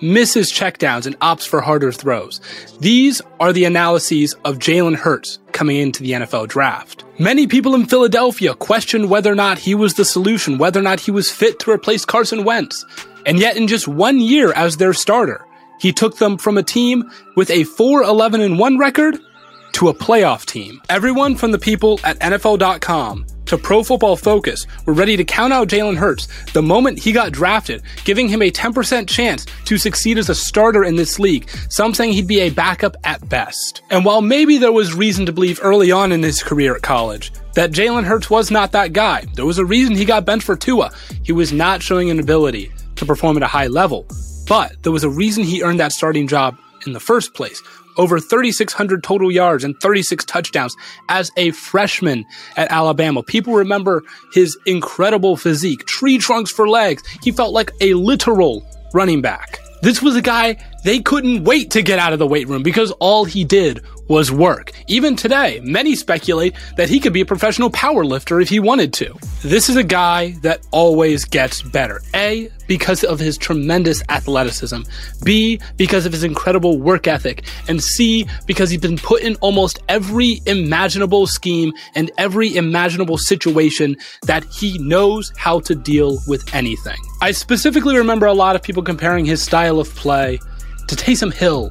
misses checkdowns and opts for harder throws. These are the analyses of Jalen Hurts coming into the NFL draft. Many people in Philadelphia questioned whether or not he was the solution, whether or not he was fit to replace Carson Wentz. And yet in just one year as their starter, he took them from a team with a 4-11 1 record to a playoff team. Everyone from the people at NFL.com to Pro Football Focus were ready to count out Jalen Hurts the moment he got drafted, giving him a 10% chance to succeed as a starter in this league, some saying he'd be a backup at best. And while maybe there was reason to believe early on in his career at college that Jalen Hurts was not that guy, there was a reason he got benched for Tua. He was not showing an ability to perform at a high level. But there was a reason he earned that starting job in the first place over 3,600 total yards and 36 touchdowns as a freshman at Alabama. People remember his incredible physique, tree trunks for legs. He felt like a literal running back. This was a guy they couldn't wait to get out of the weight room because all he did was work. Even today, many speculate that he could be a professional power lifter if he wanted to. This is a guy that always gets better. A, because of his tremendous athleticism. B, because of his incredible work ethic. And C, because he's been put in almost every imaginable scheme and every imaginable situation that he knows how to deal with anything. I specifically remember a lot of people comparing his style of play to Taysom Hill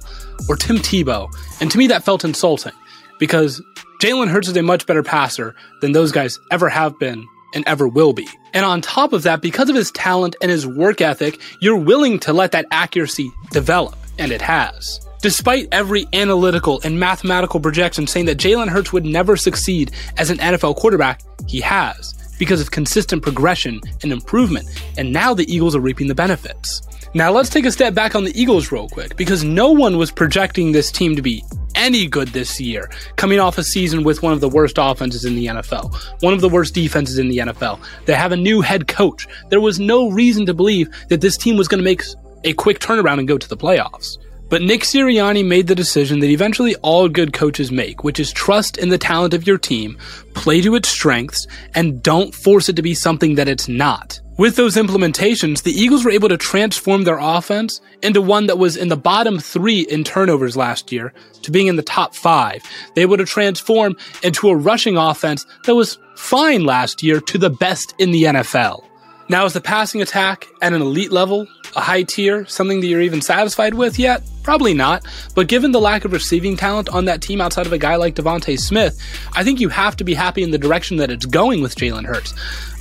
or Tim Tebow. And to me, that felt insulting because Jalen Hurts is a much better passer than those guys ever have been and ever will be. And on top of that, because of his talent and his work ethic, you're willing to let that accuracy develop, and it has. Despite every analytical and mathematical projection saying that Jalen Hurts would never succeed as an NFL quarterback, he has because of consistent progression and improvement, and now the Eagles are reaping the benefits. Now let's take a step back on the Eagles real quick because no one was projecting this team to be any good this year, coming off a season with one of the worst offenses in the NFL, one of the worst defenses in the NFL. They have a new head coach. There was no reason to believe that this team was going to make a quick turnaround and go to the playoffs. But Nick Sirianni made the decision that eventually all good coaches make, which is trust in the talent of your team, play to its strengths, and don't force it to be something that it's not. With those implementations, the Eagles were able to transform their offense into one that was in the bottom three in turnovers last year to being in the top five. They were to transform into a rushing offense that was fine last year to the best in the NFL. Now, is the passing attack at an elite level, a high tier, something that you're even satisfied with yet? Probably not. But given the lack of receiving talent on that team outside of a guy like DeVonta Smith, I think you have to be happy in the direction that it's going with Jalen Hurts.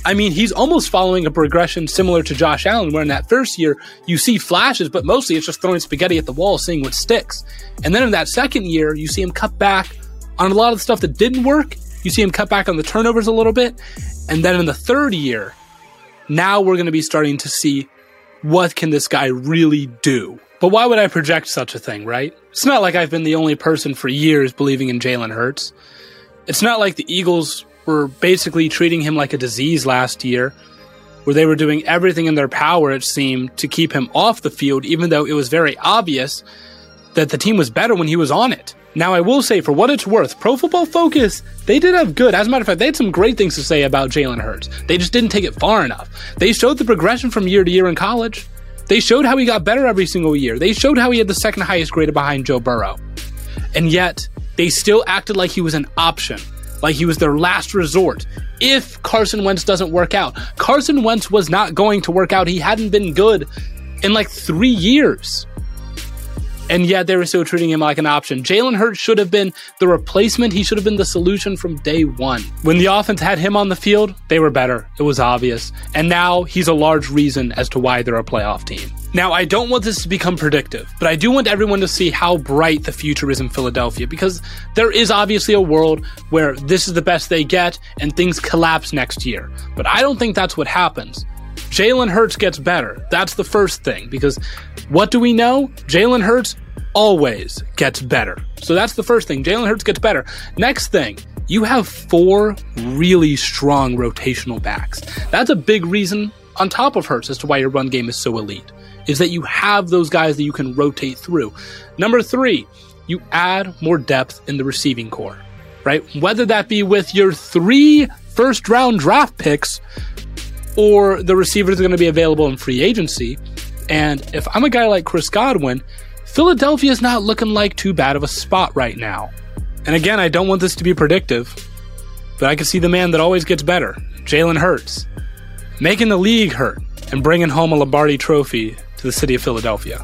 I mean, he's almost following a progression similar to Josh Allen, where in that first year you see flashes, but mostly it's just throwing spaghetti at the wall, seeing what sticks. And then in that second year, you see him cut back on a lot of the stuff that didn't work. You see him cut back on the turnovers a little bit. And then in the third year, now we're going to be starting to see what can this guy really do. But why would I project such a thing, right? It's not like I've been the only person for years believing in Jalen Hurts. It's not like the Eagles were basically treating him like a disease last year, where they were doing everything in their power, it seemed, to keep him off the field, even though it was very obvious that the team was better when he was on it. Now, I will say, for what it's worth, Pro Football Focus, they did have good. As a matter of fact, they had some great things to say about Jalen Hurts. They just didn't take it far enough. They showed the progression from year to year in college. They showed how he got better every single year. They showed how he had the second highest grade behind Joe Burrow. And yet, they still acted like he was an option, like he was their last resort. If Carson Wentz doesn't work out, Carson Wentz was not going to work out. He hadn't been good in like three years and yet they were still treating him like an option. Jalen Hurts should have been the replacement. He should have been the solution from day one. When the offense had him on the field, they were better. It was obvious. And now he's a large reason as to why they're a playoff team. Now, I don't want this to become predictive, but I do want everyone to see how bright the future is in Philadelphia because there is obviously a world where this is the best they get and things collapse next year. But I don't think that's what happens. Jalen Hurts gets better. That's the first thing because what do we know? Jalen Hurts always gets better. So that's the first thing. Jalen Hurts gets better. Next thing, you have four really strong rotational backs. That's a big reason on top of Hurts as to why your run game is so elite. Is that you have those guys that you can rotate through. Number three, you add more depth in the receiving corps, right? Whether that be with your three first round draft picks or the receivers are going to be available in free agency. And if I'm a guy like Chris Godwin, Philadelphia is not looking like too bad of a spot right now. And again, I don't want this to be predictive, but I can see the man that always gets better, Jalen Hurts, making the league hurt and bringing home a Lombardi trophy to the city of Philadelphia.